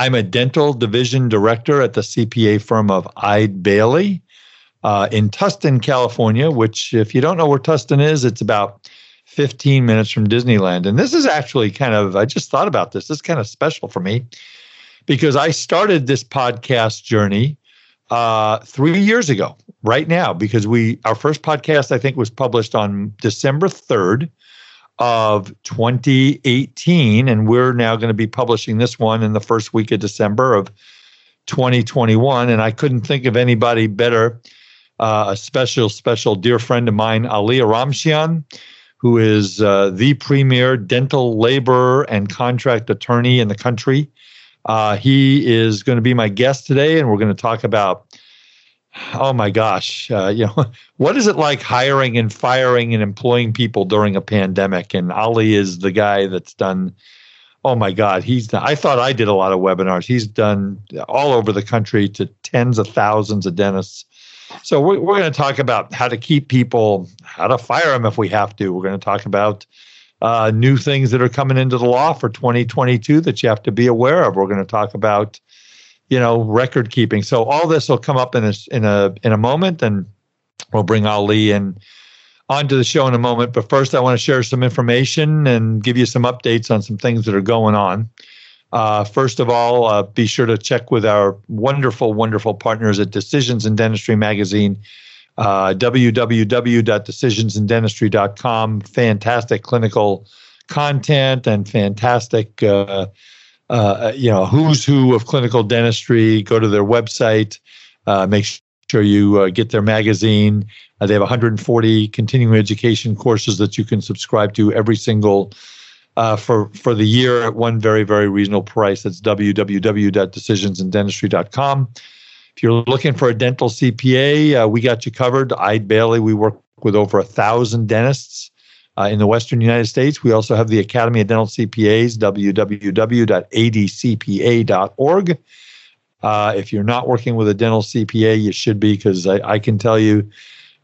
I'm a dental division director at the CPA firm of Eide Bailly uh, in Tustin, California, which, if you don't know where Tustin is, it's about 15 minutes from Disneyland. And this is actually kind of, I just thought about this. This is kind of special for me because I started this podcast journey uh, three years ago, right now, because we, our first podcast, I think, was published on December 3rd of 2018. And we're now going to be publishing this one in the first week of December of 2021. And I couldn't think of anybody better. Uh, a special, special dear friend of mine, Ali Oromchian, who is uh, the premier dental labor and contract attorney in the country. Uh, he is going to be my guest today, and we're going to talk about oh my gosh, uh, you know, what is it like hiring and firing and employing people during a pandemic? And Ali is the guy that's done. Oh my God, he's. I thought I did a lot of webinars. He's done all over the country to tens of thousands of dentists. So we're, we're going to talk about how to keep people, how to fire them if we have to. We're going to talk about uh, new things that are coming into the law for 2022 that you have to be aware of. We're going to talk about you know, record keeping. So all this will come up in a in a in a moment, and we'll bring Ali in onto the show in a moment. But first, I want to share some information and give you some updates on some things that are going on. Uh, first of all, uh, be sure to check with our wonderful, wonderful partners at Decisions in Dentistry magazine. Uh, www.decisionsinDentistry.com. Fantastic clinical content and fantastic uh, you know, who's who of clinical dentistry. Go to their website. Uh, make sure you uh, get their magazine. Uh, they have 140 continuing education courses that you can subscribe to every single uh, for for the year at one very very reasonable price. That's www.decisionsindentistry.com. If you're looking for a dental CPA, uh, we got you covered. Eide Bailly, we work with over a thousand dentists uh, in the Western United States. We also have the Academy of Dental CPAs, www.adcpa.org. Uh, if you're not working with a dental CPA, you should be because I, I, can tell you,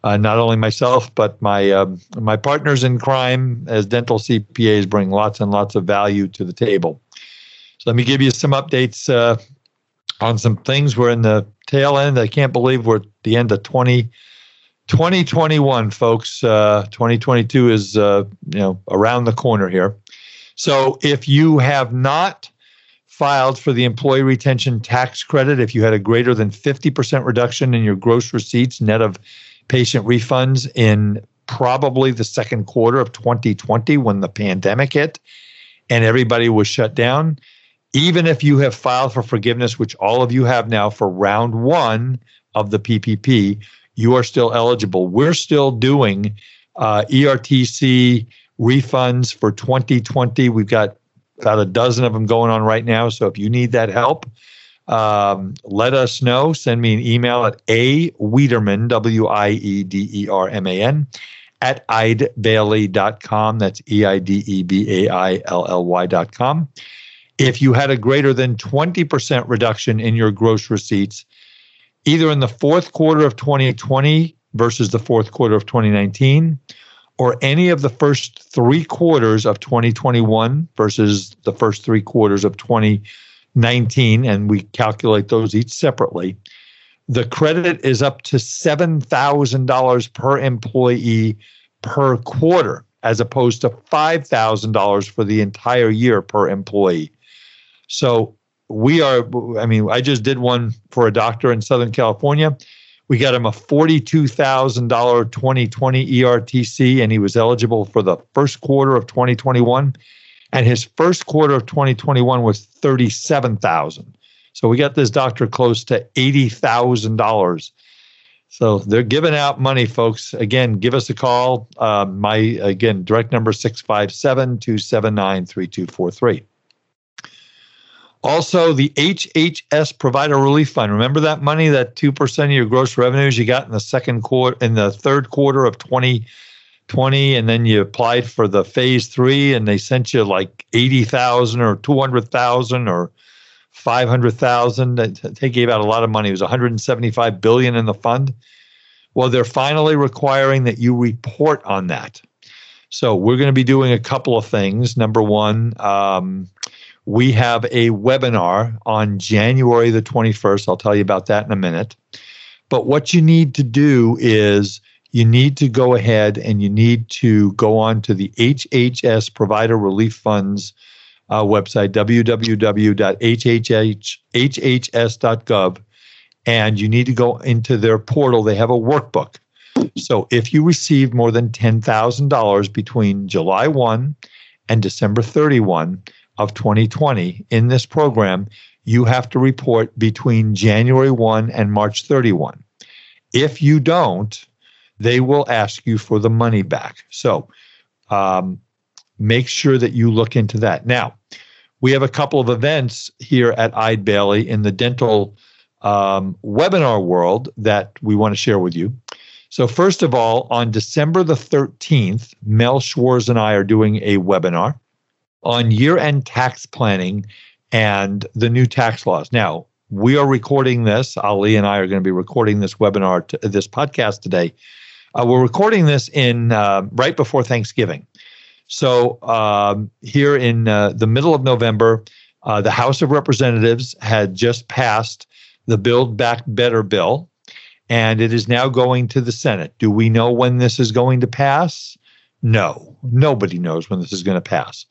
uh, not only myself but my um, my partners in crime as dental CPAs bring lots and lots of value to the table. So let me give you some updates uh, on some things. We're in the tail end. I can't believe we're at the end of 20- 2021, folks. Uh, 2022 is uh, you know around the corner here. So if you have not filed for the employee retention tax credit, if you had a greater than 50% reduction in your gross receipts net of patient refunds in probably the second quarter of 2020 when the pandemic hit and everybody was shut down, even if you have filed for forgiveness, which all of you have now for round one of the PPP, you are still eligible. We're still doing uh, ERTC refunds for 2020. We've got about a dozen of them going on right now. So if you need that help, um, let us know. Send me an email at a Wiederman, W I E D E R M A N, at eidebailly.com. That's E I D E B A I L L Y.com. If you had a greater than 20% reduction in your gross receipts, either in the fourth quarter of 2020 versus the fourth quarter of 2019, or any of the first three quarters of 2021 versus the first three quarters of 2019, and we calculate those each separately, the credit is up to $7,000 per employee per quarter, as opposed to $5,000 for the entire year per employee. So we are, I mean, I just did one for a doctor in Southern California. We got him a $42,000 2020 ERTC, and he was eligible for the first quarter of 2021. And his first quarter of 2021 was 37,000. So we got this doctor close to $80,000. So they're giving out money, folks. Again, give us a call. Uh, my, again, direct number 657 279 3243. Also, the HHS Provider Relief Fund. Remember that money, that 2% of your gross revenues you got in the second quarter, in the third quarter of 2020, and then you applied for the phase three and they sent you like 80,000 or 200,000 or 500,000. They gave out a lot of money. It was 175 billion in the fund. Well, they're finally requiring that you report on that. So we're going to be doing a couple of things. Number one, um, we have a webinar on January the 21st. I'll tell you about that in a minute. But what you need to do is you need to go ahead and you need to go on to the HHS Provider Relief Funds uh, website, www.hhs.gov, and you need to go into their portal. They have a workbook. So if you receive more than $10,000 between July 1 and December 31, of 2020 in this program, you have to report between January 1 and March 31. If you don't, they will ask you for the money back. So um, make sure that you look into that. Now, we have a couple of events here at Eide Bailly in the dental um, webinar world that we want to share with you. So, first of all, on December the 13th, Mel Schwartz and I are doing a webinar on year end tax planning and the new tax laws. Now, we are recording this. Ali and I are going to be recording this webinar, this podcast today. Uh, we're recording this in uh, right before Thanksgiving. So um, here in uh, the middle of November, uh, the House of Representatives had just passed the Build Back Better bill, and it is now going to the Senate. Do we know when this is going to pass? No, nobody knows when this is going to pass.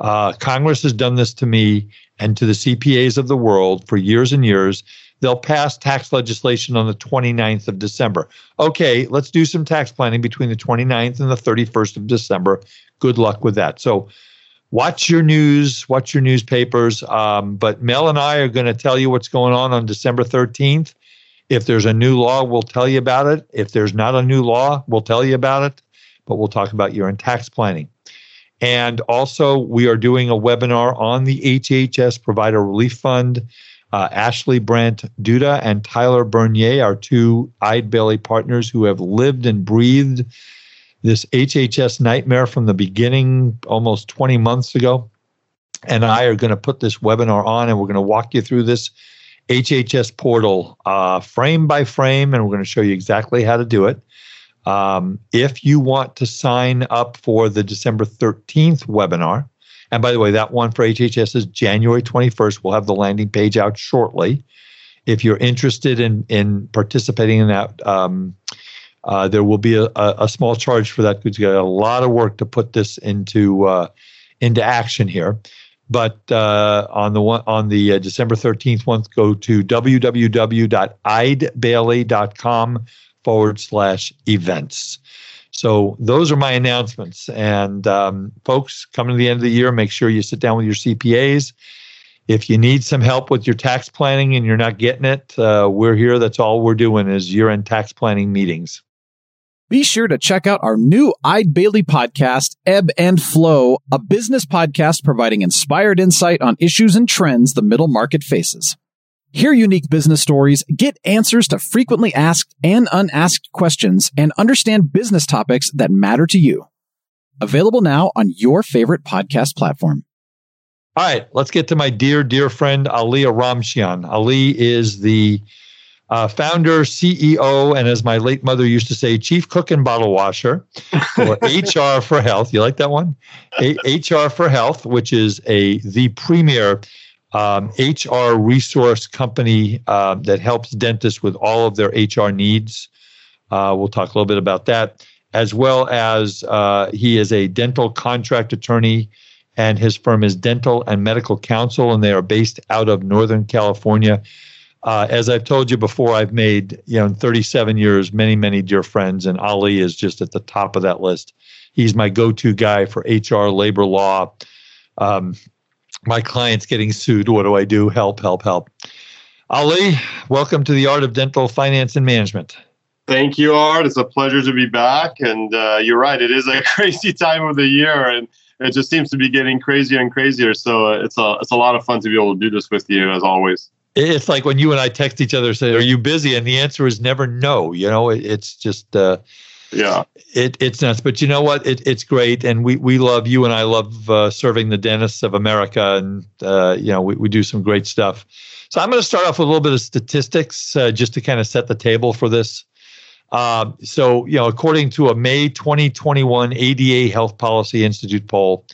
Uh, Congress has done this to me and to the CPAs of the world for years and years. They'll pass tax legislation on the 29th of December. Okay, let's do some tax planning between the 29th and the 31st of December. Good luck with that. So, watch your news, watch your newspapers. Um, but Mel and I are going to tell you what's going on on December 13th. If there's a new law, we'll tell you about it. If there's not a new law, we'll tell you about it. But we'll talk about year end tax planning. And also, we are doing a webinar on the HHS Provider Relief Fund. Uh, Ashley Brant Duda and Tyler Bernier are two Eide Bailly partners who have lived and breathed this HHS nightmare from the beginning almost 20 months ago. And I are going to put this webinar on and we're going to walk you through this HHS portal uh, frame by frame, and we're going to show you exactly how to do it. Um, if you want to sign up for the December 13th webinar, and by the way, that one for HHS is January 21st. We'll have the landing page out shortly. If you're interested in in participating in that, um, uh, there will be a, a, small charge for that because you got a lot of work to put this into uh, into action here. But uh, on the one on the uh, December 13th one, go to www.eidebailly.com forward slash events. So those are my announcements. And um, folks, coming to the end of the year, make sure you sit down with your CPAs. If you need some help with your tax planning and you're not getting it, uh, we're here. That's all we're doing is year-end tax planning meetings. Be sure to check out our new Eide Bailly podcast, Ebb and Flow, a business podcast providing inspired insight on issues and trends the middle market faces. Hear unique business stories, get answers to frequently asked and unasked questions, and understand business topics that matter to you. Available now on your favorite podcast platform. All right, let's get to my dear, dear friend Ali Oromchian. Ali is the uh, founder, CEO, and as my late mother used to say, chief cook and bottle washer for HR for Health. You like that one? A- HR for Health, which is a the premier um, HR resource company uh, that helps dentists with all of their HR needs. Uh, we'll talk a little bit about that, as well as uh, he is a dental contract attorney, and his firm is Dental and Medical Counsel, and they are based out of Northern California. Uh, as I've told you before, I've made, you know, in 37 years, many, many dear friends, and Ali is just at the top of that list. He's my go to guy for HR, labor law. Um, my client's getting sued. What do I do? Help, help, help. Ali, welcome to the Art of Dental Finance and Management. Thank you, Art. It's a pleasure to be back. And uh, you're right, it is a crazy time of the year, and it just seems to be getting crazier and crazier. So uh, it's a it's a lot of fun to be able to do this with you, as always it's like when you and I text each other, say, "Are you busy?" and the answer is never no. You know, it's just uh, yeah, it, it's nuts. But you know what? It, it's great, and we we love you and I love uh, serving the dentists of America, and uh, you know we we do some great stuff. So I'm going to start off with a little bit of statistics uh, just to kind of set the table for this. Uh, so you know, according to a May 2021 ADA Health Policy Institute poll.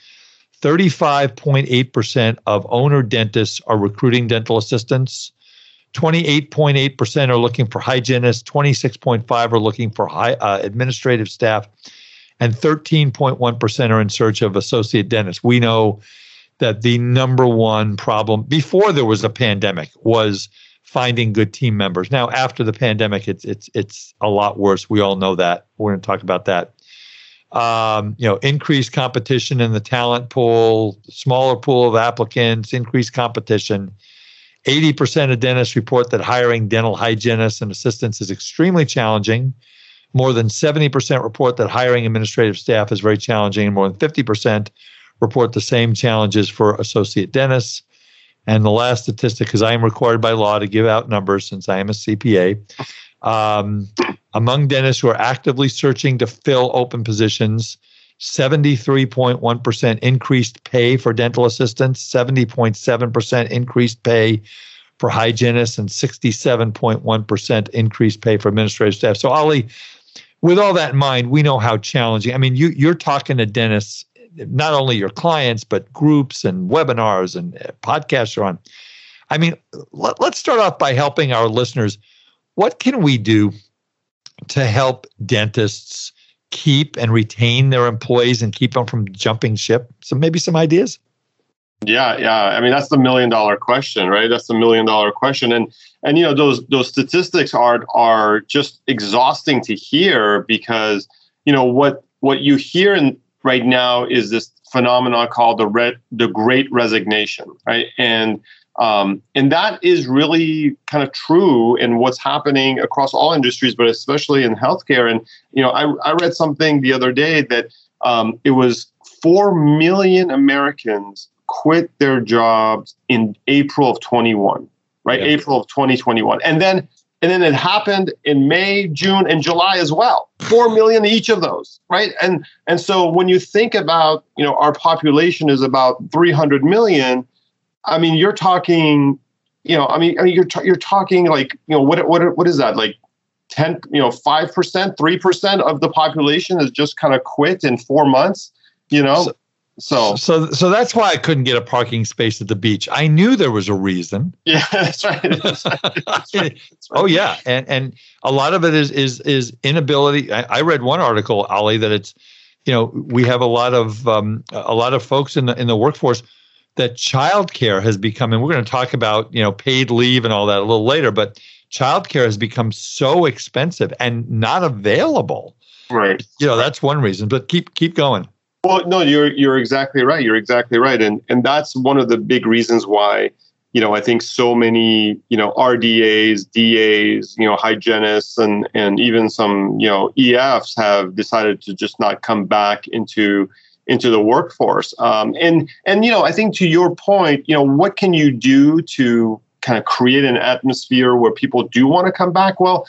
35.8% of owner dentists are recruiting dental assistants. 28.8% are looking for hygienists. 26.5 are looking for high, uh, administrative staff. And 13.1% are in search of associate dentists. We know that the number one problem before there was a pandemic was finding good team members. Now, after the pandemic, it's it's it's a lot worse. We all know that. We're going to talk about that um, you know, increased competition in the talent pool, smaller pool of applicants, increased competition. 80% of dentists report that hiring dental hygienists and assistants is extremely challenging. More than 70% report that hiring administrative staff is very challenging, and more than 50% report the same challenges for associate dentists. And the last statistic, because I am required by law to give out numbers since I am a CPA, um, among dentists who are actively searching to fill open positions, 73.1% increased pay for dental assistants, 70.7% increased pay for hygienists, and 67.1% increased pay for administrative staff. So, Ali, with all that in mind, we know how challenging. I mean, you, you're talking to dentists, not only your clients, but groups and webinars and uh, podcasts are on. I mean, let, let's start off by helping our listeners – what can we do to help dentists keep and retain their employees and keep them from jumping ship? So maybe some ideas. Yeah, yeah. I mean, that's the million dollar question, right? That's the million dollar question, and and you know those those statistics are are just exhausting to hear because you know what what you hear in, right now is this phenomenon called the red the Great Resignation, right? And um, and that is really kind of true in what's happening across all industries, but especially in healthcare. And you know, I, I read something the other day that um, it was four million Americans quit their jobs in April of 21, right? April of 2021, and then and then it happened in May, June, and July as well. Four million each of those, right? And and so when you think about, you know, our population is about 300 million I mean, you're talking, you know, I mean, I mean you're you're talking like, you know, what what what is that like? 10 you know 5% 3% of the population has just kind of quit in 4 months you know so, so so so that's why I couldn't get a parking space at the beach. I knew there was a reason. Yeah, that's right. That's right. That's right. That's right. oh yeah, and and a lot of it is is is inability. I, I, read one article, Ali, that it's you know we have a lot of um, a lot of folks in the in the workforce that childcare has become, and we're going to talk about you know paid leave and all that a little later, but childcare has become so expensive and not available. Right. You know that's one reason. But keep keep going. Well, no, you're you're exactly right. You're exactly right, and and that's one of the big reasons why you know I think so many you know RDAs, DAs, you know hygienists, and and even some you know EFs have decided to just not come back into into the workforce. Um, and and you know, I think to your point, you know, what can you do to kind of create an atmosphere where people do want to come back? Well,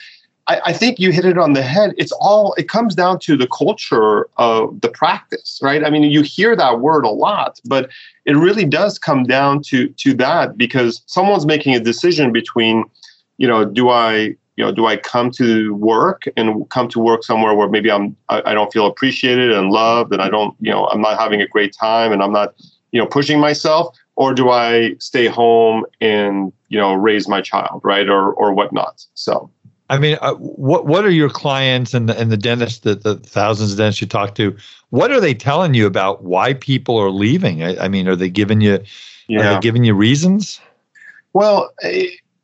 I, I, think you hit it on the head. It's all it comes down to the culture of the practice, right? I mean, you hear that word a lot, but it really does come down to to that because someone's making a decision between you know, do I you know, do I come to work and come to work somewhere where maybe I'm I, I, don't feel appreciated and loved and I don't, you know, I'm not having a great time and I'm not, you know, pushing myself, or do I stay home and you know raise my child, right, or or whatnot? So. I mean, uh, what what are your clients and the, and the dentists, the, the thousands of dentists you talk to, what are they telling you about why people are leaving? I, I mean, are they giving you, yeah. are they giving you reasons? Well,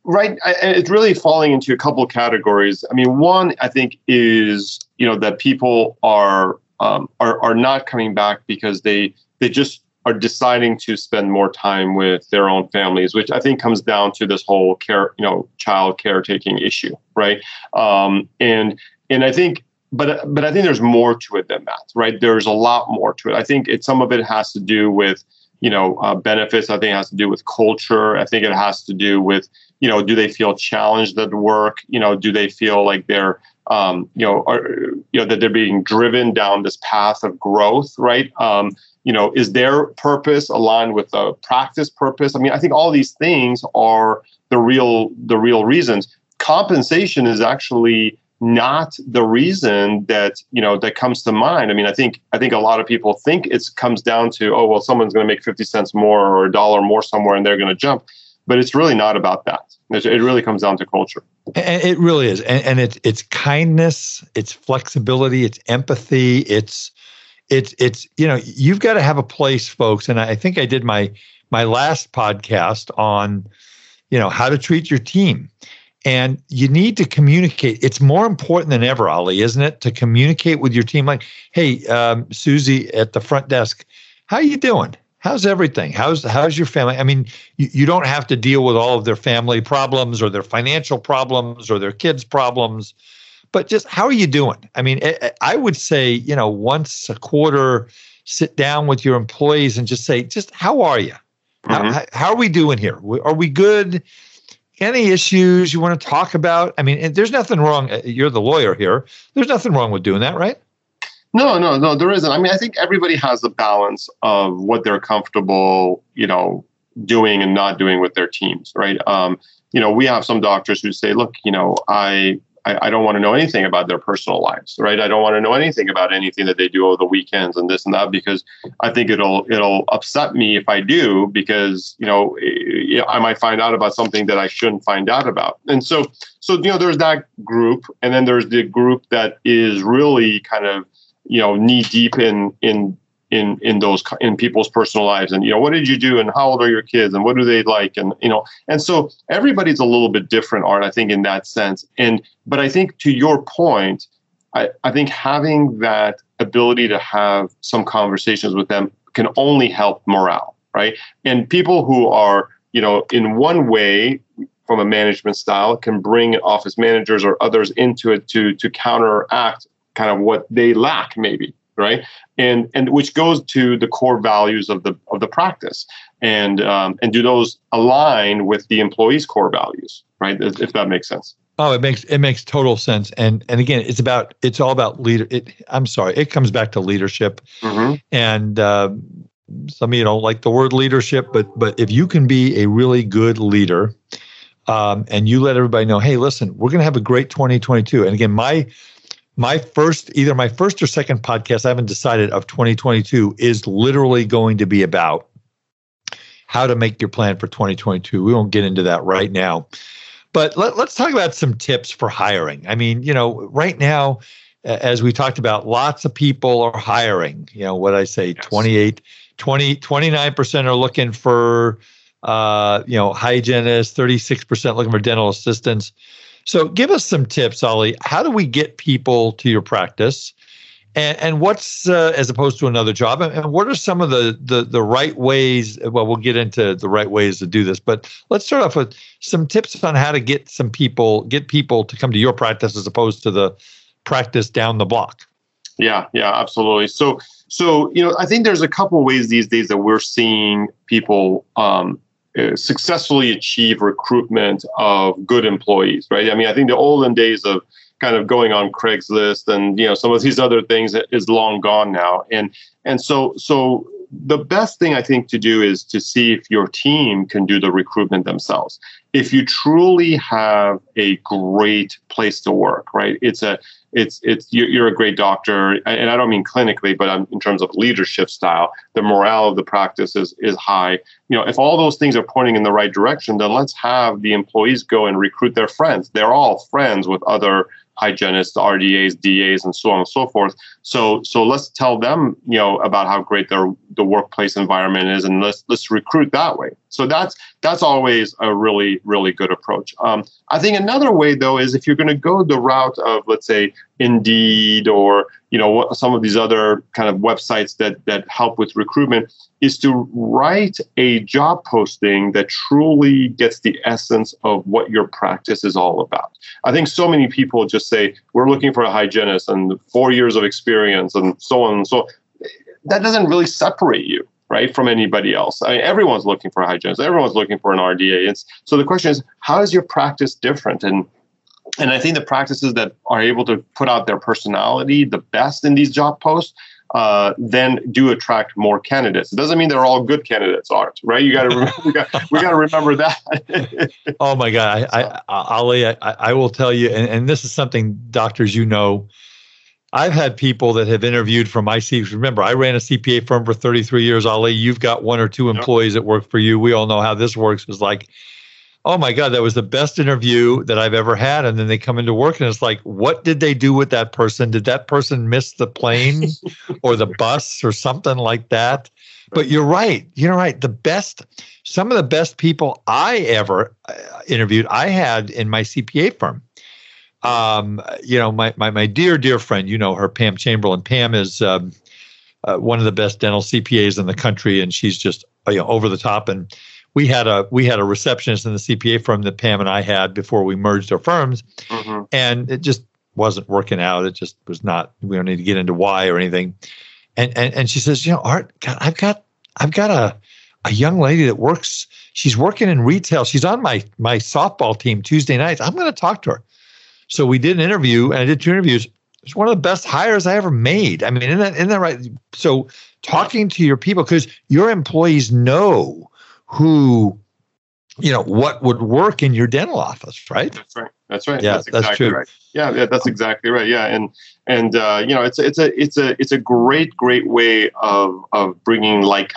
right it's really falling into a couple categories. I mean one i think is you know that people are um, are are not coming back because they they just are deciding to spend more time with their own families which i think comes down to this whole care you know child caretaking issue right? Um, and and i think but but i think there's more to it than that right? There's a lot more to it. I think it some of it has to do with you know uh, benefits i think it has to do with culture i think it has to do with you know, do they feel challenged at work? You know, do they feel like they're, um, you know, are, you know, that they're being driven down this path of growth, right? Um, you know, is their purpose aligned with the practice purpose? I mean, I think all these things are the real, the real reasons. Compensation is actually not the reason that you know that comes to mind. I mean, I think I think a lot of people think it comes down to oh well, someone's going to make fifty cents more or a dollar more somewhere, and they're going to jump but it's really not about that. It really comes down to culture. It really is, and, and it's it's kindness, it's flexibility, it's empathy, it's it's it's you know you've got to have a place, folks. And I think I did my my last podcast on you know how to treat your team, and you need to communicate. It's more important than ever, Ali, isn't it, to communicate with your team? Like, hey, um, Susie at the front desk, how are you doing? how's everything how's how's your family i mean you, you don't have to deal with all of their family problems or their financial problems or their kids problems but just how are you doing i mean i would say you know once a quarter sit down with your employees and just say just how are you mm-hmm. how, how are we doing here are we good any issues you want to talk about i mean there's nothing wrong uh, you're the lawyer here there's nothing wrong with doing that right no, no, no, there isn't. I mean, I think everybody has a balance of what they're comfortable, you know, doing and not doing with their teams, right? Um, you know, we have some doctors who say, look, you know, I I, I, don't want to know anything about their personal lives, right? I don't want to know anything about anything that they do over the weekends and this and that because I think it'll it'll upset me if I do because you know eh, I might find out about something that I shouldn't find out about. And so so you know there's that group, and then there's the group that is really kind of you know knee deep in in in in those in people's personal lives. And you know what did you do? And how old are your kids? And what do they like? And you know and so everybody's a little bit different art i think in that sense. And but i think to your point i i think having that ability to have some conversations with them can only help morale right? And people who are you know in one way from a management style can bring office managers or others into it to to counteract kind of what they lack maybe right? And and which goes to the core values of the of the practice. And um, and do those align with the employees core values right? If that makes sense. Oh it makes it makes total sense. And and again it's about it's all about leader it i'm sorry it comes back to leadership. Mm-hmm. and uh, some of you don't like the word leadership but but if you can be a really good leader um, and you let everybody know hey listen we're going to have a great 2022 and again my my first either my first or second podcast i haven't decided of 2022 is literally going to be about how to make your plan for 2022 we won't get into that right now. But let, us talk about some tips for hiring. I mean you know right now as we talked about lots of people are hiring. You know what i say yes. 28 20 29% are looking for uh, you know hygienists 36% looking for dental assistants so give us some tips, Ali. How do we get people to your practice? And, and what's uh, as opposed to another job? And, what are some of the, the the right ways? Well, we'll get into the right ways to do this, but let's start off with some tips on how to get some people, get people to come to your practice as opposed to the practice down the block. Yeah, yeah, absolutely. So, so you know, I think there's a couple ways these days that we're seeing people um, Uh, successfully achieve recruitment of good employees, right? I mean, I think the olden days of kind of going on Craigslist and you know some of these other things is long gone now, and and so so the best thing I think to do is to see if your team can do the recruitment themselves. If you truly have a great place to work, right? It's a it's it's you're a great doctor, and I don't mean clinically, but in terms of leadership style, the morale of the practice is is high. You know, if all those things are pointing in the right direction, then let's have the employees go and recruit their friends. They're all friends with other hygienists, RDAs, DAs, and so on and so forth. So so let's tell them, you know, about how great their the workplace environment is, and let's let's recruit that way. So that's that's always a really really good approach. Um, I think another way though is if you're going to go the route of let's say Indeed or you know some of these other kind of websites that that help with recruitment is to write a job posting that truly gets the essence of what your practice is all about. I think so many people just say we're looking for a hygienist and 4 years of experience and so on and so on. that doesn't really separate you right from anybody else. I mean, everyone's looking for a hygienist. Everyone's looking for an RDA. It's, so the question is, how is your practice different? And and I think the practices that are able to put out their personality the best in these job posts uh, then do attract more candidates. It doesn't mean they're all good candidates, Art. Right? You got to we got we got to remember that. oh my God, I, I, Ali, I, I will tell you, and, and this is something doctors you know. I've had people that have interviewed from my CPA. Remember, I ran a CPA firm for 33 years. Ali, you've got one or two employees yep. that work for you. We all know how this works. It's like oh my god that was the best interview that i've ever had and then they come into work and it's like what did they do with that person did that person miss the plane or the bus or something like that but you're right you're right the best some of the best people i ever uh, interviewed i had in my cpa firm um, you know my, my my dear dear friend you know her pam chamberlain pam is um, uh, one of the best dental cpas in the country and she's just you know over the top and we had a we had a receptionist in the CPA firm that Pam and I had before we merged our firms, mm-hmm. and it just wasn't working out. It just was not. We don't need to get into why or anything. And and and she says, you know, Art, God, I've got I've got a a young lady that works. She's working in retail. She's on my my softball team Tuesday nights. I'm going to talk to her. So we did an interview, and I did two interviews. It's one of the best hires I ever made. I mean, isn't that, isn't that right? So talking to your people because your employees know who you know what would work in your dental office right? That's right. That's right. Yeah that's, exactly that's true. right. Yeah yeah that's exactly right. Yeah and and uh, you know it's it's a it's a it's a great great way of of bringing like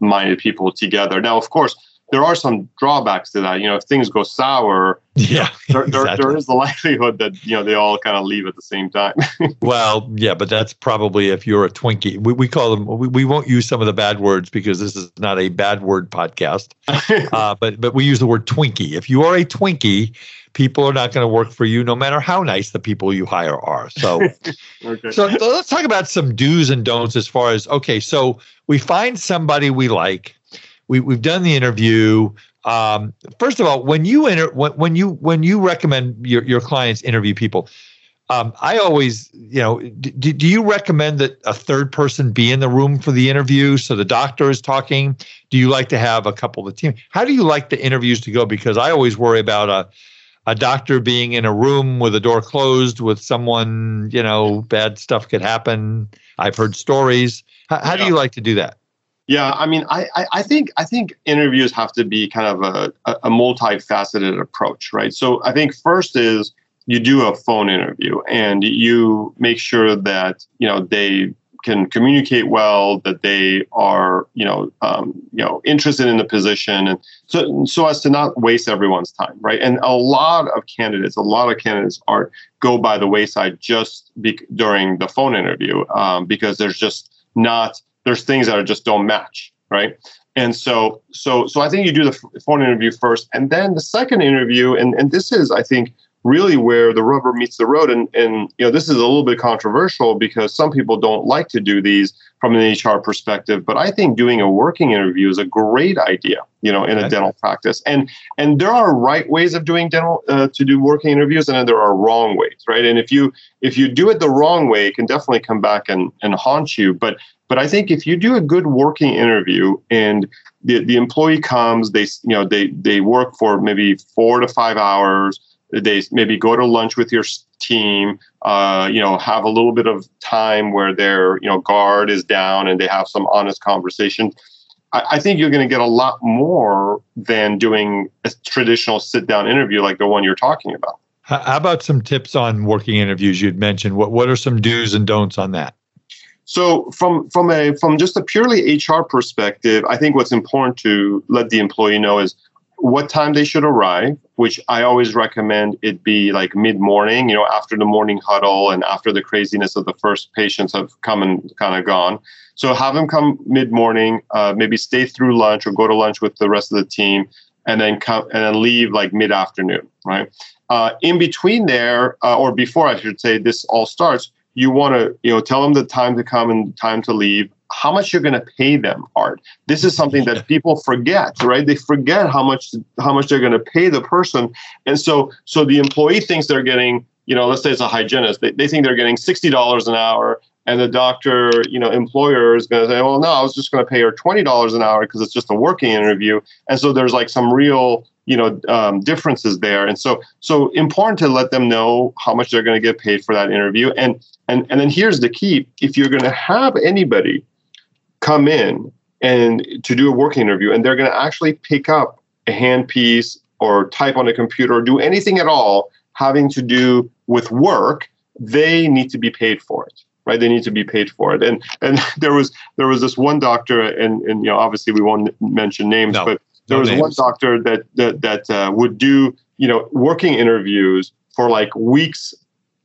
minded people together. Now of course there are some drawbacks to that. You know, if things go sour, yeah, there, exactly. there, there is the likelihood that you know they all kind of leave at the same time. well, yeah, but that's probably if you're a Twinkie. We, we call them. We, we won't use some of the bad words because this is not a bad word podcast. uh, but but we use the word Twinkie. If you are a Twinkie, people are not going to work for you no matter how nice the people you hire are so okay. so let's talk about some do's and don'ts as far as okay so we find somebody we like we, we've done the interview. Um, first of all, when you enter, when, when you when you recommend your, your clients interview people, um, I always, you know, do, do you recommend that a third person be in the room for the interview so the doctor is talking? Do you like to have a couple of the team? How do you like the interviews to go? Because I always worry about a a doctor being in a room with a door closed with someone, you know, bad stuff could happen. I've heard stories. How, how do you like to do that? Yeah, I mean, I, I think I think interviews have to be kind of a, a multifaceted approach, right? So I think first is you do a phone interview and you make sure that you know they can communicate well, that they are you know um, you know interested in the position, and so so as to not waste everyone's time, right? And a lot of candidates, a lot of candidates are go by the wayside just be, during the phone interview um, because there's just not there's things that are just don't match, right? And so, so, so I think you do the phone interview first, and then the second interview, and and this is, I think, really where the rubber meets the road. And and you know, this is a little bit controversial because some people don't like to do these from an HR perspective, but I think doing a working interview is a great idea, you know, in a dental practice. And and there are right ways of doing dental uh, to do working interviews, and then there are wrong ways, right? And if you if you do it the wrong way, it can definitely come back and and haunt you. But but I think if you do a good working interview and the, the employee comes, they you know they they work for maybe four to five hours. They maybe go to lunch with your team uh, you know have a little bit of time where their you know guard is down and they have some honest conversation. I, I think you're going to get a lot more than doing a traditional sit down interview like the one you're talking about. How about some tips on working interviews? You'd mentioned what what are some do's and don'ts on that? So from from a from just a purely HR perspective, I think what's important to let the employee know is what time they should arrive, which I always recommend it be like mid morning, you know, after the morning huddle and after the craziness of the first patients have come and kind of gone. So have them come mid morning, uh, maybe stay through lunch or go to lunch with the rest of the team, and then come and then leave like mid afternoon, right? Uh, in between there, uh, or before I should say, this all starts. You want to, you know, tell them the time to come and time to leave how much you're going to pay them art. This is something that people forget right? They forget how much how much they're going to pay the person. And so so the employee thinks they're getting you know let's say it's a hygienist they, they think they're getting $60 an hour and the doctor you know employer is going to say well no i was just going to pay her $20 an hour because it's just a working interview. And so there's like some real you know um, differences there. And so so important to let them know how much they're going to get paid for that interview. And and and then here's the key. If you're going to have anybody come in and to do a working interview and they're going to actually pick up a handpiece or type on a computer or do anything at all having to do with work they need to be paid for it right? They need to be paid for it. And and there was there was this one doctor and and you know obviously we won't mention names no, but there no was names. one doctor that that that uh, would do you know working interviews for like weeks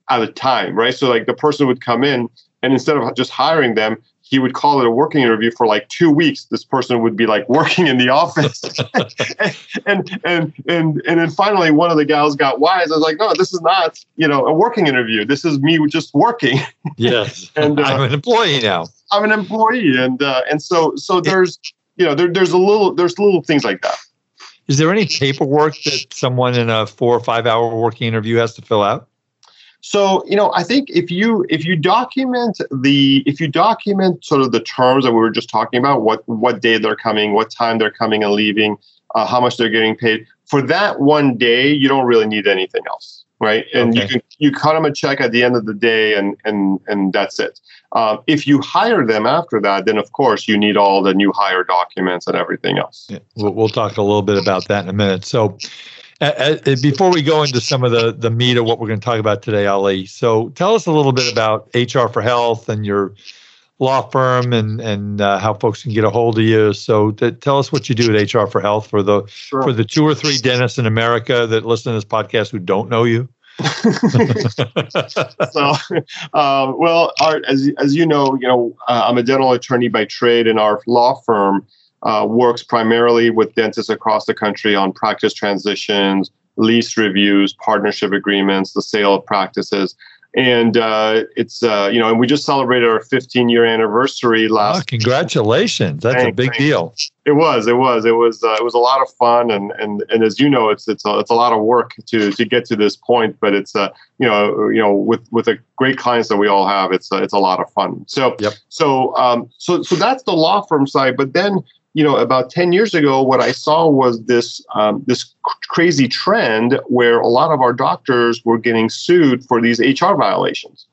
at a time right? So like the person would come in and instead of just hiring them he would call it a working interview for like two weeks. This person would be like working in the office, and, and and and then finally one of the gals got wise. I was like, no, this is not you know a working interview. This is me just working. Yes, and uh, I'm an employee now. I'm an employee, and uh, and so so there's you know there, there's a little there's little things like that. Is there any paperwork that someone in a four or five hour working interview has to fill out? So, you know, I think if you if you document the if you document sort of the terms that we were just talking about, what what day they're coming, what time they're coming and leaving, uh, how much they're getting paid for that one day, you don't really need anything else, right? And okay. you can you cut them a check at the end of the day, and and and that's it. Um, if you hire them after that, then of course you need all the new hire documents and everything else. Yeah, we'll, we'll talk a little bit about that in a minute. So. Uh, uh, before we go into some of the, the meat of what we're going to talk about today, Ali, so tell us a little bit about HR for Health and your law firm and and uh, how folks can get a hold of you. So to, tell us what you do at HR for Health for the sure. for the two or three dentists in America that listen to this podcast who don't know you. so, uh, well, Art, as as you know, you know, uh, I'm a dental attorney by trade, and our law firm uh, works primarily with dentists across the country on practice transitions, lease reviews, partnership agreements, the sale of practices. And uh, it's uh, you know, and we just celebrated our 15 year anniversary last. Oh, congratulations! That's thanks, a big thanks. deal. It was. It was. It was. Uh, it was a lot of fun, and and and as you know, it's it's a, it's a lot of work to to get to this point. But it's uh, you know you know with with the great clients that we all have, it's uh, it's a lot of fun. So yep. so um so so that's the law firm side. But then you know, about 10 years ago, what I saw was this um, this crazy trend where a lot of our doctors were getting sued for these HR violations.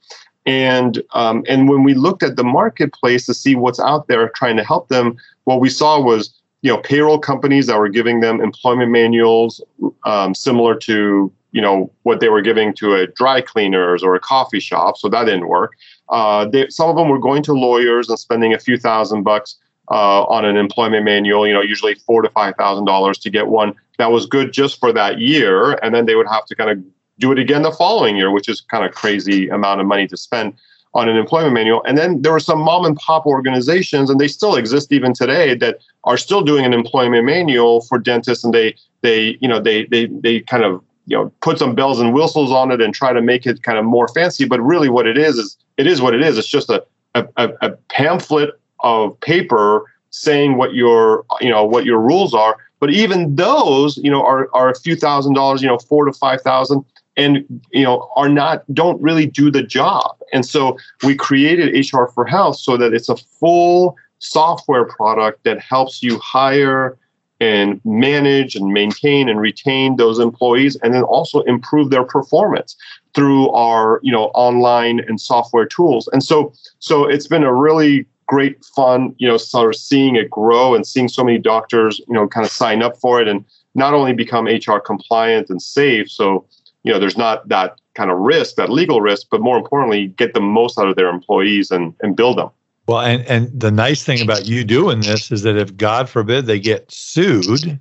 And um, and when we looked at the marketplace to see what's out there trying to help them, what we saw was you know payroll companies that were giving them employment manuals um, similar to you know what they were giving to a dry cleaners or a coffee shop. So that didn't work. Uh, they, some of them were going to lawyers and spending a few thousand bucks uh, on an employment manual, you know, usually four to five thousand dollars to get one that was good just for that year, and then they would have to kind of do it again the following year, which is kind of crazy amount of money to spend on an employment manual. And then there were some mom and pop organizations, and they still exist even today, that are still doing an employment manual for dentists, and they they you know they they they kind of you know put some bells and whistles on it and try to make it kind of more fancy. But really, what it is is it is what it is. It's just a a, a pamphlet of paper saying what your you know what your rules are. But even those you know are, are a few thousand dollars you know four to five thousand and you know are not don't really do the job. And so we created hr for health so that it's a full software product that helps you hire and manage and maintain and retain those employees and then also improve their performance through our you know online and software tools. And so so it's been a really great fun you know sort of seeing it grow and seeing so many doctors you know kind of sign up for it and not only become hr compliant and safe so you know there's not that kind of risk that legal risk but more importantly get the most out of their employees and and build them well, and, and the nice thing about you doing this is that if God forbid they get sued,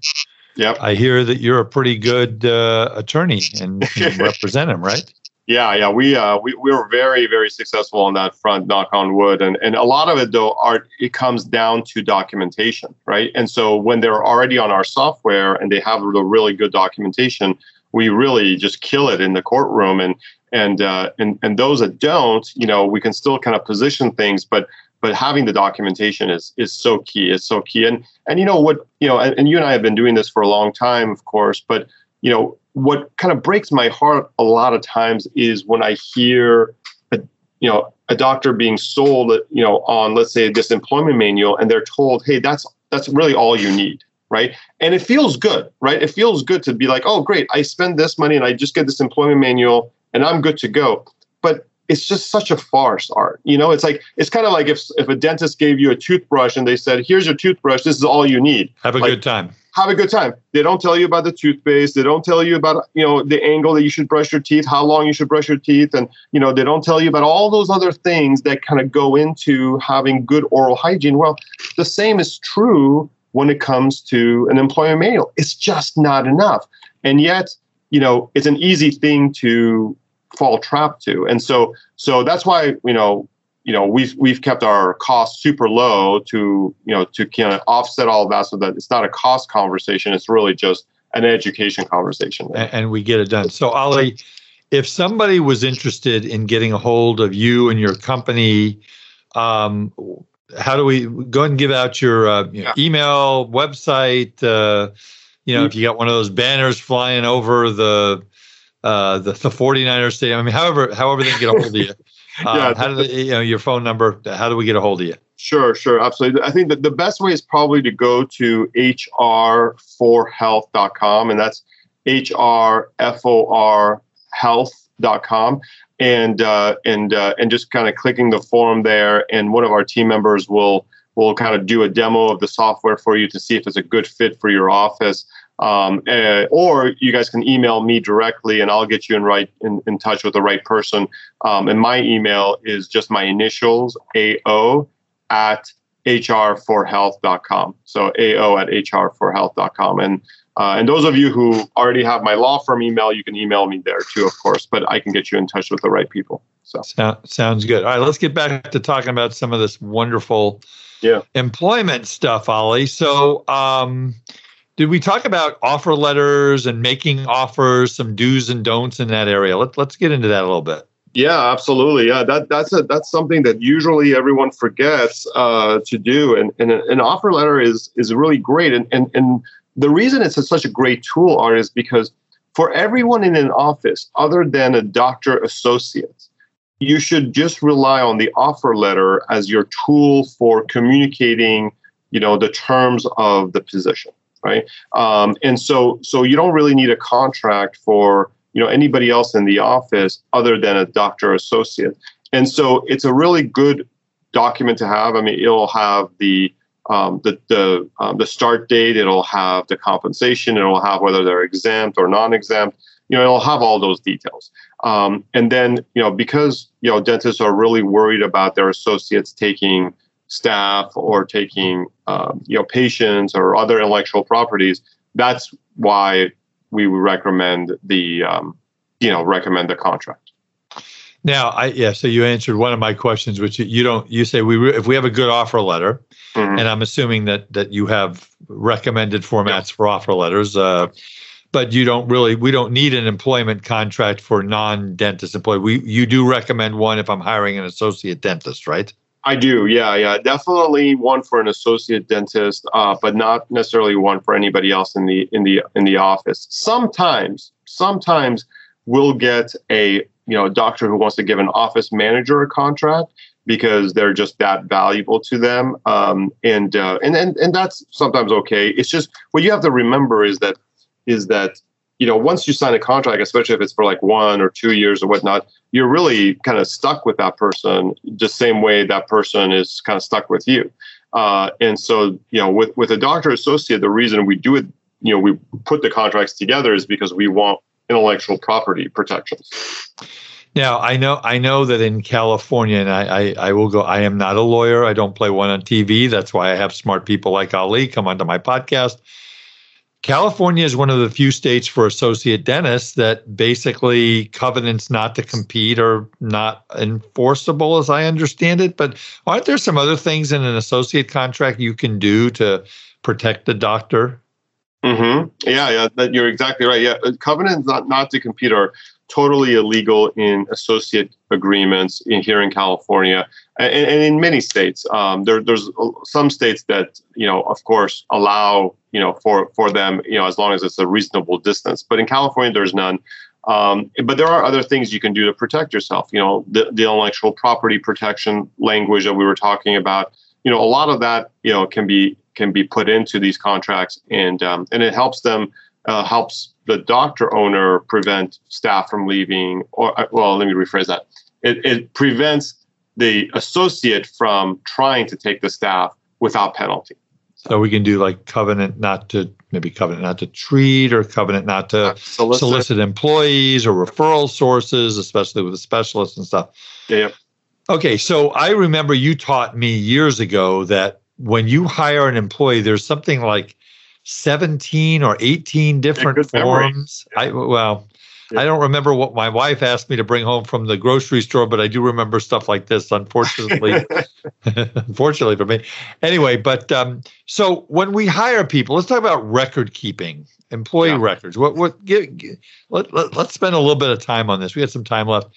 yep. I hear that you're a pretty good uh, attorney and represent them, right? Yeah, yeah, we uh, we we were very very successful on that front. Knock on wood, and and a lot of it though, art it comes down to documentation, right? And so when they're already on our software and they have the really good documentation, we really just kill it in the courtroom. And and uh, and and those that don't, you know, we can still kind of position things, but but having the documentation is is so key. It's so key. And and you know what you know, and, and you and I have been doing this for a long time, of course. But you know what kind of breaks my heart a lot of times is when I hear a, you know a doctor being sold you know on let's say this employment manual, and they're told, hey, that's that's really all you need right? And it feels good, right? It feels good to be like, oh, great, I spend this money and I just get this employment manual and I'm good to go. But it's just such a farce art you know it's like it's kind of like if if a dentist gave you a toothbrush and they said here's your toothbrush this is all you need have a like, good time have a good time. They don't tell you about the toothpaste. They don't tell you about you know the angle that you should brush your teeth how long you should brush your teeth and you know they don't tell you about all those other things that kind of go into having good oral hygiene. Well the same is true when it comes to an employment manual. It's just not enough. And yet you know it's an easy thing to fall trap to. And so so that's why you know you know we've we've kept our costs super low to you know to kind of offset all of that so that it's not a cost conversation. It's really just an education conversation. And, and we get it done. So Ali, if somebody was interested in getting a hold of you and your company. Um, how do we go ahead and give out your, uh, your yeah. email, website? Uh, you know, mm-hmm. if you got one of those banners flying over the uh, the, the 49ers stadium. I mean, however, however they get a hold of you. Uh, yeah, how do they, you know, your phone number, how do we get a hold of you? Sure, sure, absolutely. I think that the best way is probably to go to hr4health.com, and that's hrfor health.com and uh, and uh, and just kind of clicking the form there, and one of our team members will will kind of do a demo of the software for you to see if it's a good fit for your office. Um, uh, or you guys can email me directly and I'll get you in right in, in touch with the right person. Um, and my email is just my initials, AO at hr4health.com. So AO at hr4health.com. And uh, and those of you who already have my law firm email, you can email me there too, of course, but I can get you in touch with the right people. So sounds good. All right, let's get back to talking about some of this wonderful yeah. employment stuff, Ali. So, um, did we talk about offer letters and making offers, some do's and don'ts in that area? Let, let's get into that a little bit. Yeah, absolutely. Yeah, that that's a that's something that usually everyone forgets uh, to do, and, and an offer letter is is really great. And and and the reason it's a, such a great tool Art is because for everyone in an office, other than a doctor associate, you should just rely on the offer letter as your tool for communicating, you know, the terms of the position right? Um, and so so you don't really need a contract for you know anybody else in the office other than a doctor associate. And so it's a really good document to have. I mean, it'll have the um, the the um, the start date. It'll have the compensation. It'll have whether they're exempt or non-exempt. You know, it'll have all those details. Um, and then you know because you know dentists are really worried about their associates taking staff or taking um, you know patients or other intellectual properties. That's why we would recommend the um, you know recommend the contract. Now, I yeah. So you answered one of my questions, which you, you don't. You say we re, if we have a good offer letter, mm-hmm. and I'm assuming that that you have recommended formats yeah. for offer letters. Uh, but you don't really we don't need an employment contract for non-dentist employee. We you do recommend one if I'm hiring an associate dentist, right? I do, yeah, yeah, definitely one for an associate dentist, uh, but not necessarily one for anybody else in the in the in the office. Sometimes, sometimes we'll get a you know a doctor who wants to give an office manager a contract, because they're just that valuable to them. Um, and, uh, and and and that's sometimes okay. It's just what you have to remember is that is that you know once you sign a contract, especially if it's for like one or two years or whatnot, you're really kind of stuck with that person the same way that person is kind of stuck with you. Uh, and so you know with with a doctor associate, the reason we do it, you know, we put the contracts together is because we want intellectual property protections. Now I know I know that in California, and I, I, I will go. I am not a lawyer. I don't play one on TV. That's why I have smart people like Ali come onto my podcast. California is one of the few states for associate dentists that basically covenants not to compete are not enforceable, as I understand it. But aren't there some other things in an associate contract you can do to protect the doctor? Mm-hmm. Yeah, yeah, you're exactly right. Yeah, covenants not, not to compete are totally illegal in associate agreements in here in California and, and in many states. Um, there, there's some states that you know, of course, allow you know for for them you know as long as it's a reasonable distance. But in California, there's none. Um, but there are other things you can do to protect yourself. You know, the, the intellectual property protection language that we were talking about. You know, a lot of that you know can be can be put into these contracts, and um, and it helps them uh, helps the doctor owner prevent staff from leaving, or uh, well, let me rephrase that. It, it prevents the associate from trying to take the staff without penalty. So we can do like covenant not to maybe covenant not to treat or covenant not to solicit. solicit employees or referral sources, especially with the specialists and stuff. Yeah. Okay, so I remember you taught me years ago that when you hire an employee, there's something like 17 or 18 different forms. Yeah. I well, yeah. I don't remember what my wife asked me to bring home from the grocery store, but I do remember stuff like this. Unfortunately, unfortunately for me. Anyway, but um, so when we hire people, let's talk about record keeping, employee yeah. records. What what get, let, let us spend a little bit of time on this. We had some time left.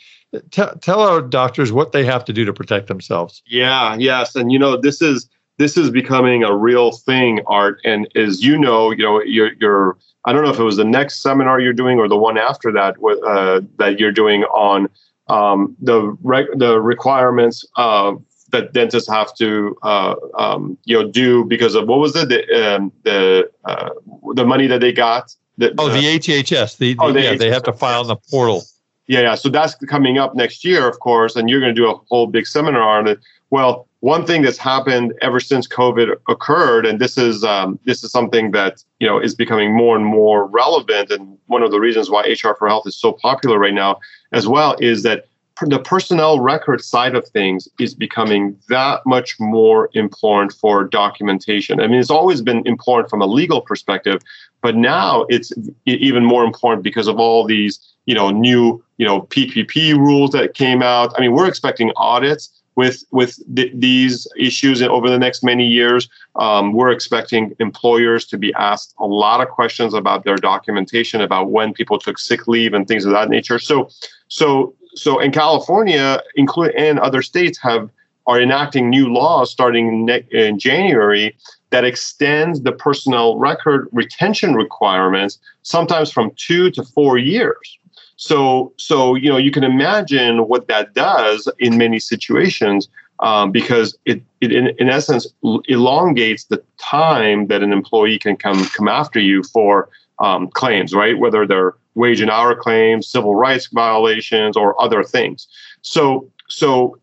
Tell, tell our doctors what they have to do to protect themselves. Yeah. Yes. And you know this is this is becoming a real thing, Art. And as you know, you know, you're, you're I don't know if it was the next seminar you're doing or the one after that uh, that you're doing on um, the the requirements uh, that dentists have to uh, um, you know do because of what was it the um, the uh, the money that they got. The, oh, the HHS. The, the oh, the yeah, HHS. they have to file in the portal. Yeah, yeah. So that's coming up next year, of course, and you're going to do a whole big seminar on it. Well, one thing that's happened ever since COVID occurred, and this is um, this is something that you know is becoming more and more relevant, and one of the reasons why HR for Health is so popular right now, as well, is that the personnel record side of things is becoming that much more important for documentation. I mean, it's always been important from a legal perspective, but now it's even more important because of all these, you know, new, you know, PPP rules that came out. I mean, we're expecting audits with with th- these issues over the next many years. Um, we're expecting employers to be asked a lot of questions about their documentation, about when people took sick leave and things of that nature. So, so, so in California, include and other states have are enacting new laws starting ne- in January that extends the personnel record retention requirements sometimes from two to four years. So, so you know, you can imagine what that does in many situations um, because it, it in, in essence, elongates the time that an employee can come come after you for um, claims, right? Whether they're wage and hour claims, civil rights violations, or other things. So, so,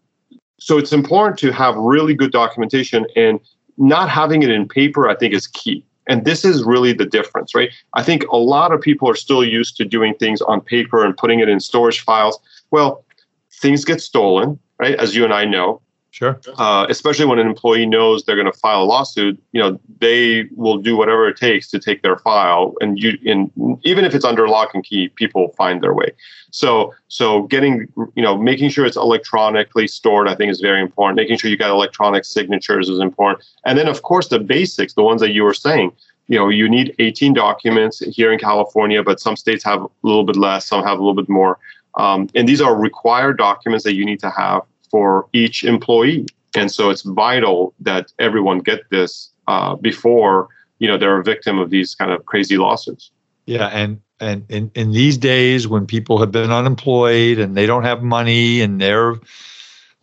so it's important to have really good documentation, and not having it in paper, I think, is key. And this is really the difference, right? I think a lot of people are still used to doing things on paper and putting it in storage files. Well, things get stolen, right? As you and I know. Sure. Uh, especially when an employee knows they're going to file a lawsuit, you know, they will do whatever it takes to take their file, and you, and even if it's under lock and key, people find their way. So, so getting, you know, making sure it's electronically stored, I think, is very important. Making sure you got electronic signatures is important, and then of course the basics, the ones that you were saying. You know, you need 18 documents here in California, but some states have a little bit less, some have a little bit more. Um, and these are required documents that you need to have for each employee. And so it's vital that everyone get this uh, before you know they're a victim of these kind of crazy lawsuits. Yeah, and and in, in these days when people have been unemployed and they don't have money and they're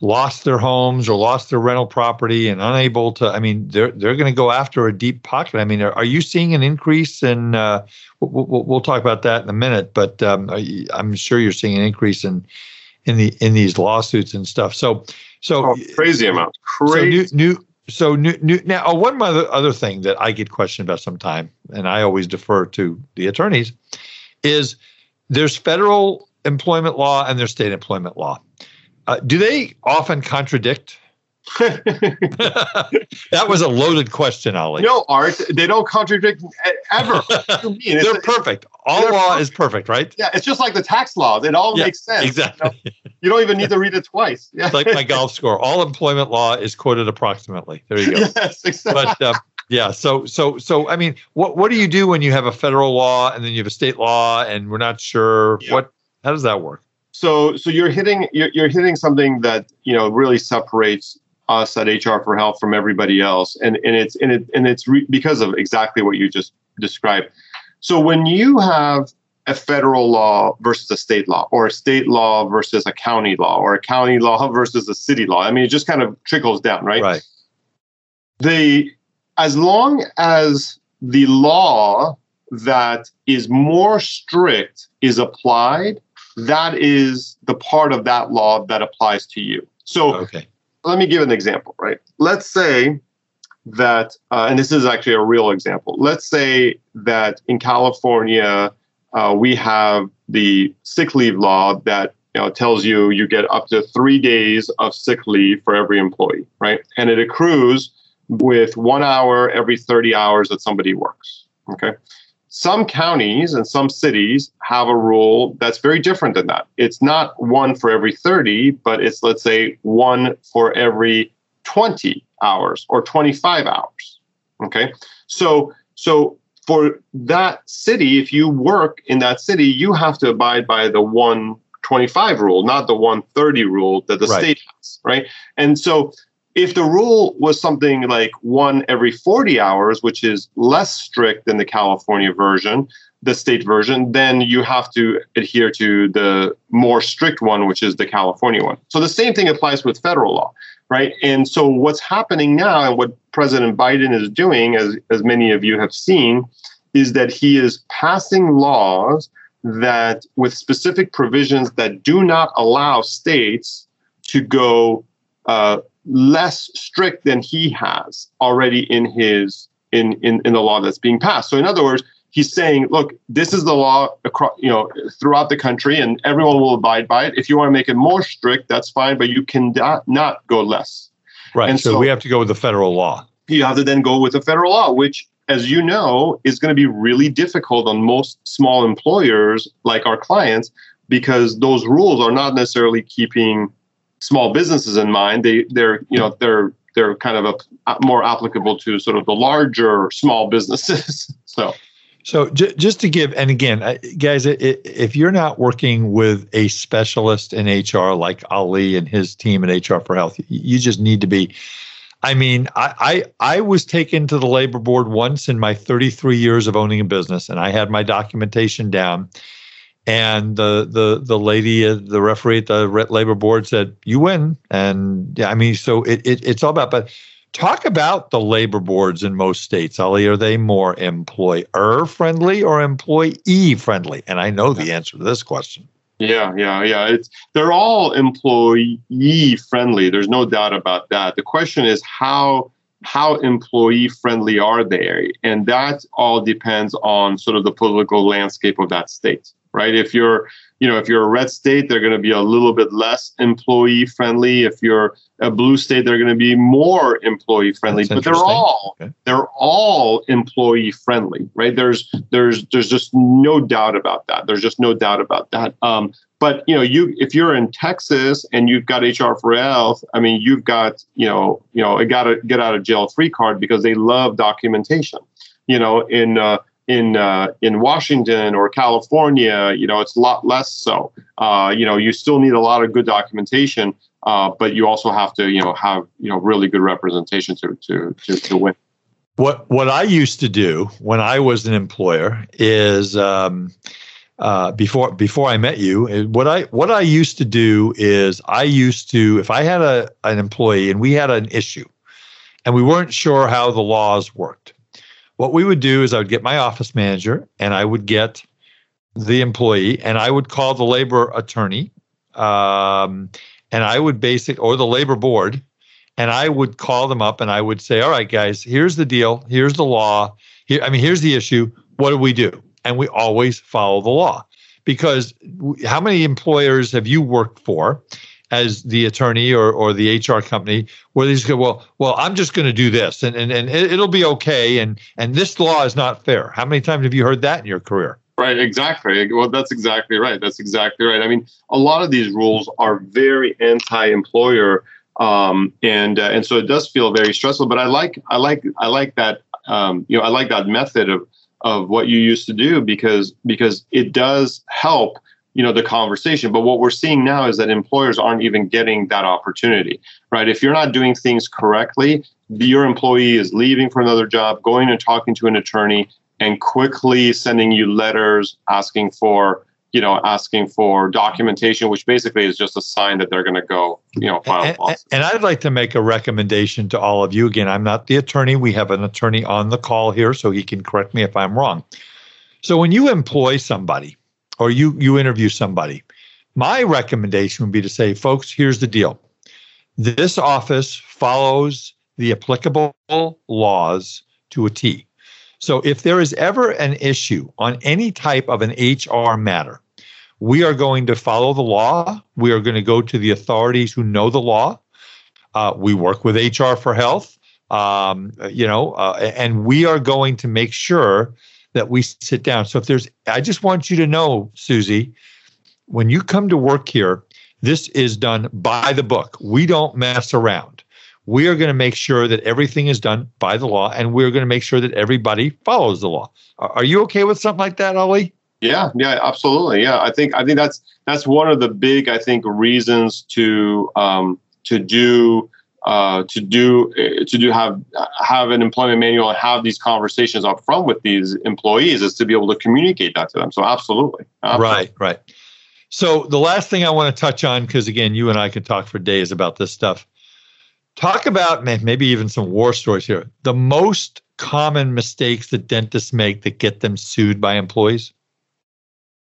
lost their homes or lost their rental property and unable to i mean they're they're going to go after a deep pocket i mean are, are you seeing an increase in uh, we'll, we'll, talk about that in a minute but um, i'm sure you're seeing an increase in in the in these lawsuits and stuff. So so oh, crazy amount. crazy so new, new so new, new now oh, one other other thing that i get questioned about sometime and i always defer to the attorneys is there's federal employment law and there's state employment law. Uh, do they often contradict? that was a loaded question, Ali. No, Art, they don't contradict ever. they're perfect. All they're law perfect. is perfect, right? Yeah, it's just like the tax laws. It all yeah, makes sense. Exactly. You, know? you, don't even need to read it twice. Yeah. It's like my golf score. All employment law is quoted approximately. There you go. Yes, exactly. But uh, yeah, so so so I mean, what what do you do when you have a federal law and then you have a state law and we're not sure yeah. what? How does that work? so so you're hitting you're, you're hitting something that you know really separates us at HR for Health from everybody else, and and it's and it and it's re- because of exactly what you just described. So when you have a federal law versus a state law, or a state law versus a county law, or a county law versus a city law, I mean, it just kind of trickles down, right? Right. The as long as the law that is more strict is applied that is the part of that law that applies to you. So okay. Let me give an example, right? Let's say that, uh, and this is actually a real example. Let's say that in California, uh, we have the sick leave law that you know, tells you you get up to three days of sick leave for every employee, right? And it accrues with one hour every 30 hours that somebody works. Okay some counties and some cities have a rule that's very different than that. It's not one for every 30, but it's, let's say, one for every 20 hours or 25 hours. Okay. So, so for that city, if you work in that city, you have to abide by the 125 rule, not the 130 rule that the right. state has. Right. And so if the rule was something like one every 40 hours, which is less strict than the California version, the state version, then you have to adhere to the more strict one, which is the California one. So the same thing applies with federal law, right? And so what's happening now and what President Biden is doing, as, as many of you have seen, is that he is passing laws that with specific provisions that do not allow states to go uh, less strict than he has already in his in, in in the law that's being passed. So in other words, he's saying, look, this is the law across you know throughout the country, and everyone will abide by it. If you want to make it more strict, that's fine, but you cannot not go less. Right. And so, so we have to go with the federal law. You have to then go with the federal law, which as you know, is going to be really difficult on most small employers like our clients because those rules are not necessarily keeping small businesses in mind. They they're you know they're they're kind of a, more applicable to sort of the larger small businesses. so. So j- just to give, and again, guys, if you're not working with a specialist in HR like Ali and his team at HR for Health, you just need to be. I mean, I, I I was taken to the labor board once in my 33 years of owning a business, and I had my documentation down and the the the lady, uh, the referee at the labor board said, "You win." And yeah, I mean, so it, it it's all about. But talk about the labor boards in most states, Ali. Are they more employer friendly or employee friendly? And I know the answer to this question. Yeah, yeah, yeah. It's they're all employee friendly. There's no doubt about that. The question is how how employee friendly are they? And that all depends on sort of the political landscape of that state right? If you're, you know, if you're a red state, they're going to be a little bit less employee friendly. If you're a blue state, they're going to be more employee friendly. That's but they're all okay. they're all employee friendly, right? There's there's there's just no doubt about that. There's just no doubt about that. Um, but you know, you if you're in Texas and you've got HR for Health, I mean, you've got you know you know a got to get out of jail free card because they love documentation. You know, in uh, in uh, in Washington or California, you know, it's a lot less so. Uh, you know, you still need a lot of good documentation, uh, but you also have to, you know, have you know really good representation to to to, to win. What what I used to do when I was an employer is. Um, uh, before before I met you. What I what I used to do is I used to if I had a an employee and we had an issue, and we weren't sure how the laws worked. What we would do is I would get my office manager and I would get the employee and I would call the labor attorney, um, and I would basic or the labor board, and I would call them up and I would say, "All right, guys, here's the deal. Here's the law. Here, I mean, here's the issue. What do we do?" and we always follow the law. Because how many employers have you worked for as the attorney or, or the HR company where they just go, well, well, I'm just going to do this and, and, and it'll be okay. And, and this law is not fair. How many times have you heard that in your career? Right, exactly. Well, that's exactly right. That's exactly right. I mean, a lot of these rules are very anti-employer, um, and uh, and so it does feel very stressful. But I like I like I like that um, you know I like that method of of what you used to do because because it does help you know the conversation but what we're seeing now is that employers aren't even getting that opportunity right if you're not doing things correctly your employee is leaving for another job going and talking to an attorney and quickly sending you letters asking for you know, asking for documentation, which basically is just a sign that they're going to go, you know, file and, and, and I'd like to make a recommendation to all of you. Again, I'm not the attorney. We have an attorney on the call here, so he can correct me if I'm wrong. So when you employ somebody or you you interview somebody, my recommendation would be to say, folks, here's the deal. This office follows the applicable laws to a T. So if there is ever an issue on any type of an HR matter, we are going to follow the law. We are going to go to the authorities who know the law. Uh, we work with HR for Health, um, you know, uh, and we are going to make sure that we sit down. So if there's, I just want you to know, Susie, when you come to work here, this is done by the book. We don't mess around we are going to make sure that everything is done by the law and we're going to make sure that everybody follows the law. Are you okay with something like that, Ali? Yeah, yeah, absolutely. Yeah, I think I think that's that's one of the big I think reasons to um, to do uh, to do to do have have an employment manual and have these conversations up front with these employees is to be able to communicate that to them. So absolutely. absolutely. Right, right. So the last thing I want to touch on, because again, you and I could talk for days about this stuff, Talk about maybe even some war stories here. The most common mistakes that dentists make that get them sued by employees.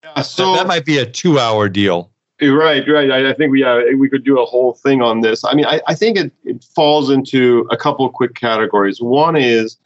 Yeah, so that, that might be a two-hour deal. Right, right. I, I think we uh, we could do a whole thing on this. I mean, I, I think it, it falls into a couple quick categories. One is,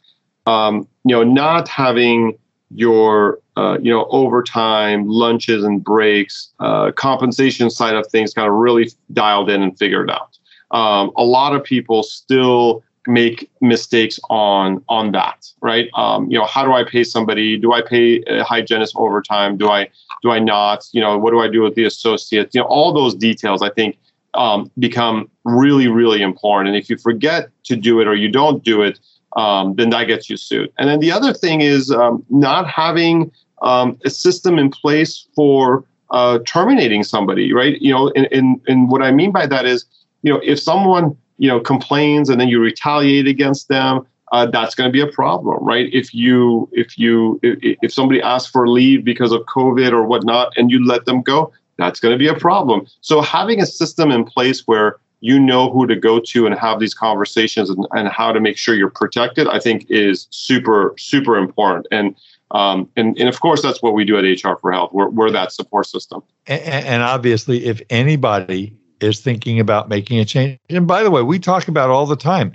um, you know, not having your uh, you know overtime, lunches and breaks, uh, compensation side of things kind of really dialed in and figured out um, a lot of people still make mistakes on on that right? Um, you know how do i pay somebody? Do i pay a hygienist overtime? Do i do i not? You know what do i do with the associates? You know all those details i think um, become really really important. And if you forget to do it or you don't do it um, then that gets you sued. And then the other thing is um, not having um, a system in place for uh, terminating somebody right? You know and, and, and what i mean by that is you know, if someone, you know, complains and then you retaliate against them, uh, that's going to be a problem, right? If you if you if, if somebody asks for leave because of COVID or whatnot, and you let them go, that's going to be a problem. So having a system in place where you know who to go to and have these conversations and, and how to make sure you're protected, I think is super super important. And um, and, and of course, that's what we do at HR for Health. We're, we're that support system. And, and obviously, if anybody is thinking about making a change. And by the way, we talk about all the time.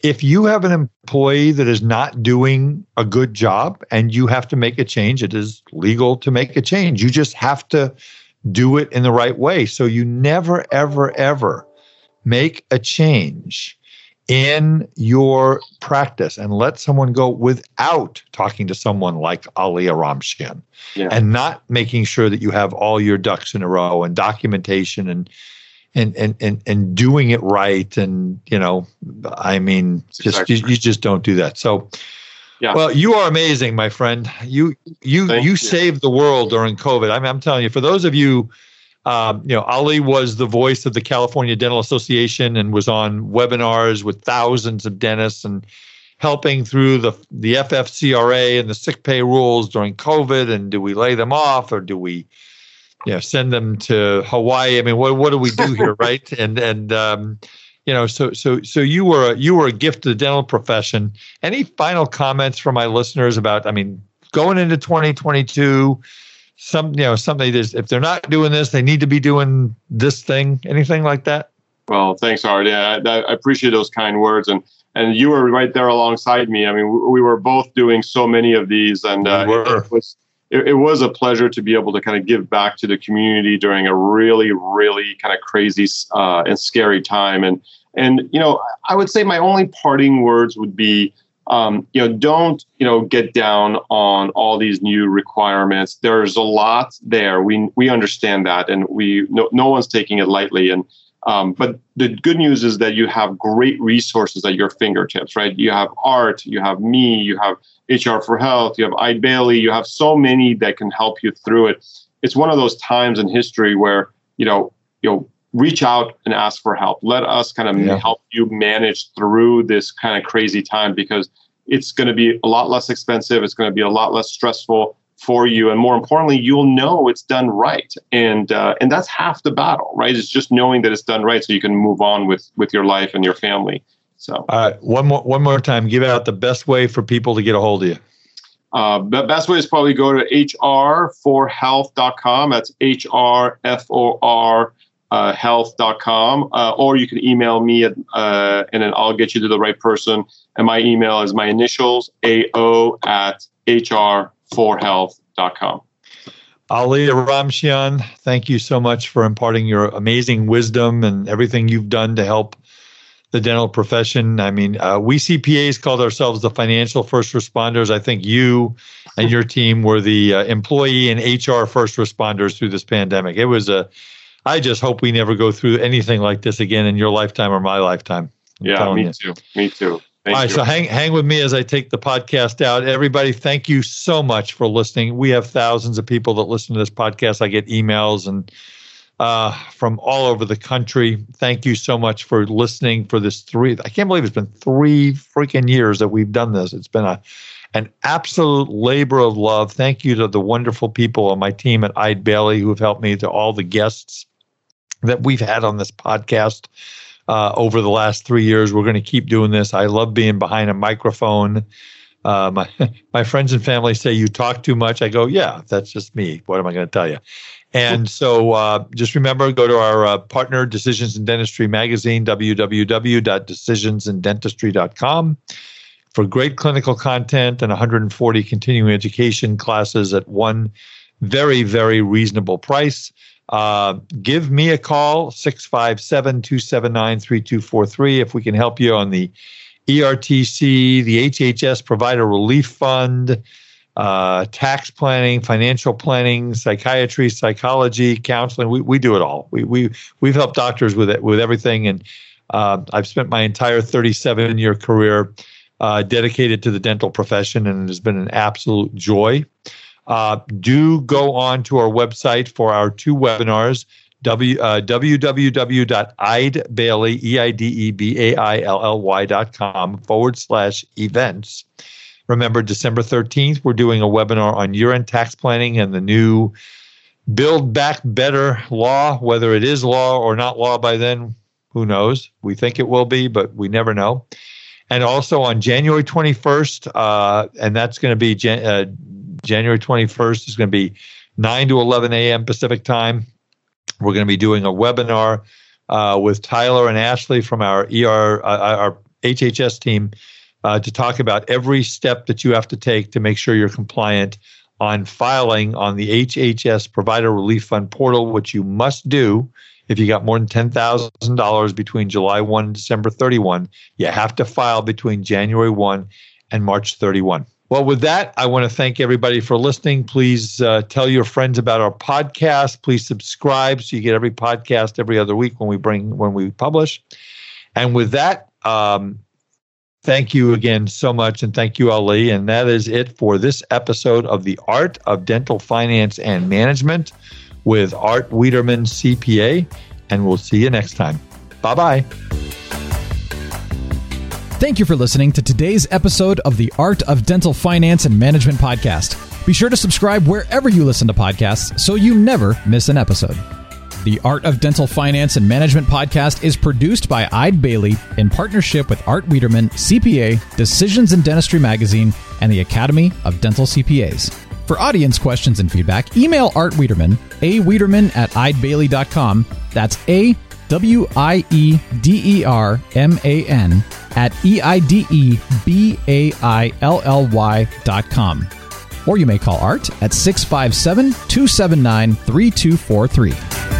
If you have an employee that is not doing a good job and you have to make a change, it is legal to make a change. You just have to do it in the right way. So you never, ever, ever make a change in your practice and let someone go without talking to someone like Ali Oromchian yeah. and not making sure that you have all your ducks in a row and documentation and and and and and doing it right and you know i mean just exactly. you, you, just don't do that so yeah. well you are amazing my friend you you Thank you, you saved the world during covid I mean, i'm telling you for those of you um, you know ali was the voice of the california dental association and was on webinars with thousands of dentists and helping through the the FFCRA and the sick pay rules during COVID? And do we lay them off or do we, know, send them to Hawaii? I mean, what what do we do here, right? And and um, you know, so so so you were a, you were a gift to the dental profession. Any final comments from my listeners about? I mean, going into 2022 some you know something is if they're not doing this they need to be doing this thing anything like that well thanks art yeah I, I, appreciate those kind words and and you were right there alongside me i mean we, we were both doing so many of these and uh, we it, was it, it, was a pleasure to be able to kind of give back to the community during a really really kind of crazy uh, and scary time and and you know i would say my only parting words would be um, you know, don't you know get down on all these new requirements. There's a lot there. We we understand that, and we no, no one's taking it lightly. And um, but the good news is that you have great resources at your fingertips, right? You have art, you have me, you have HR for Health, you have Eide Bailly, you have so many that can help you through it. It's one of those times in history where you know you know reach out and ask for help. Let us kind of yeah. help you manage through this kind of crazy time because it's going to be a lot less expensive. It's going to be a lot less stressful for you, and more importantly, you'll know it's done right, and uh, and that's half the battle, right? It's just knowing that it's done right, so you can move on with with your life and your family. So, uh, one more one more time, give out the best way for people to get a hold of you. Uh, the best way is probably go to hr4health.com. That's H R F O R uh, health.com, uh, or you can email me at, uh, and then I'll get you to the right person. And my email is my initials, AO at hr4health.com. Ali Oromchian, thank you so much for imparting your amazing wisdom and everything you've done to help the dental profession. I mean, uh, we CPAs called ourselves the financial first responders. I think you and your team were the uh, employee and HR first responders through this pandemic. It was a I just hope we never go through anything like this again in your lifetime or my lifetime. I'm yeah, me you. too. Me too. Thank All right, you. so hang hang with me as I take the podcast out. Everybody, thank you so much for listening. We have thousands of people that listen to this podcast. I get emails and uh, from all over the country. Thank you so much for listening for this three. I can't believe it's been three freaking years that we've done this. It's been a an absolute labor of love. Thank you to the wonderful people on my team at Eide Bailly who have helped me, to all the guests that we've had on this podcast uh, over the last three years. We're going to keep doing this. I love being behind a microphone. Uh, my my friends and family say you talk too much. I go, yeah, that's just me. What am I going to tell you? And so uh, just remember, go to our uh, partner, Decisions in Dentistry magazine, www.decisionsindentistry.com for great clinical content and 140 continuing education classes at one very, very reasonable price. Uh, give me a call, 657 279 3243, if we can help you on the ERTC, the HHS Provider Relief Fund, uh, tax planning, financial planning, psychiatry, psychology, counseling. We, we do it all. We, we, we've helped doctors with it, with everything. And uh, I've spent my entire 37 year career uh, dedicated to the dental profession, and it has been an absolute joy. Uh, do go on to our website for our two webinars, w, uh, www.eidebailly, E-I-D-E-B-A-I-L-L-Y.com forward slash events. Remember, December 13th, we're doing a webinar on year-end tax planning and the new Build Back Better law, whether it is law or not law by then, who knows? We think it will be, but we never know. And also on January 21st, uh, and that's going to be Jan- uh, January 21st is going to be 9 to 11 a.m. Pacific time. We're going to be doing a webinar uh, with Tyler and Ashley from our ER, uh, our HHS team uh, to talk about every step that you have to take to make sure you're compliant on filing on the HHS Provider Relief Fund portal, which you must do if you got more than $10,000 between July 1 and December 31. You have to file between January 1 and March 31. Well, with that, I want to thank everybody for listening. Please uh, tell your friends about our podcast. Please subscribe so you get every podcast every other week when we bring when we publish. And with that, um, thank you again so much, and thank you, Ali. And that is it for this episode of the Art of Dental Finance and Management with Art Wiederman, CPA. And we'll see you next time. Bye bye. Thank you for listening to today's episode of the Art of Dental Finance and Management podcast. Be sure to subscribe wherever you listen to podcasts so you never miss an episode. The Art of Dental Finance and Management podcast is produced by Eide Bailly in partnership with Art Wiederman, CPA, Decisions in Dentistry Magazine, and the Academy of Dental CPAs. For audience questions and feedback, email Art Wiederman, a Wiederman at eidebailly.com. That's A W I E D E R M A N at E I D E B A I L L Y dot com. Or you may call Art at 657 279 3243.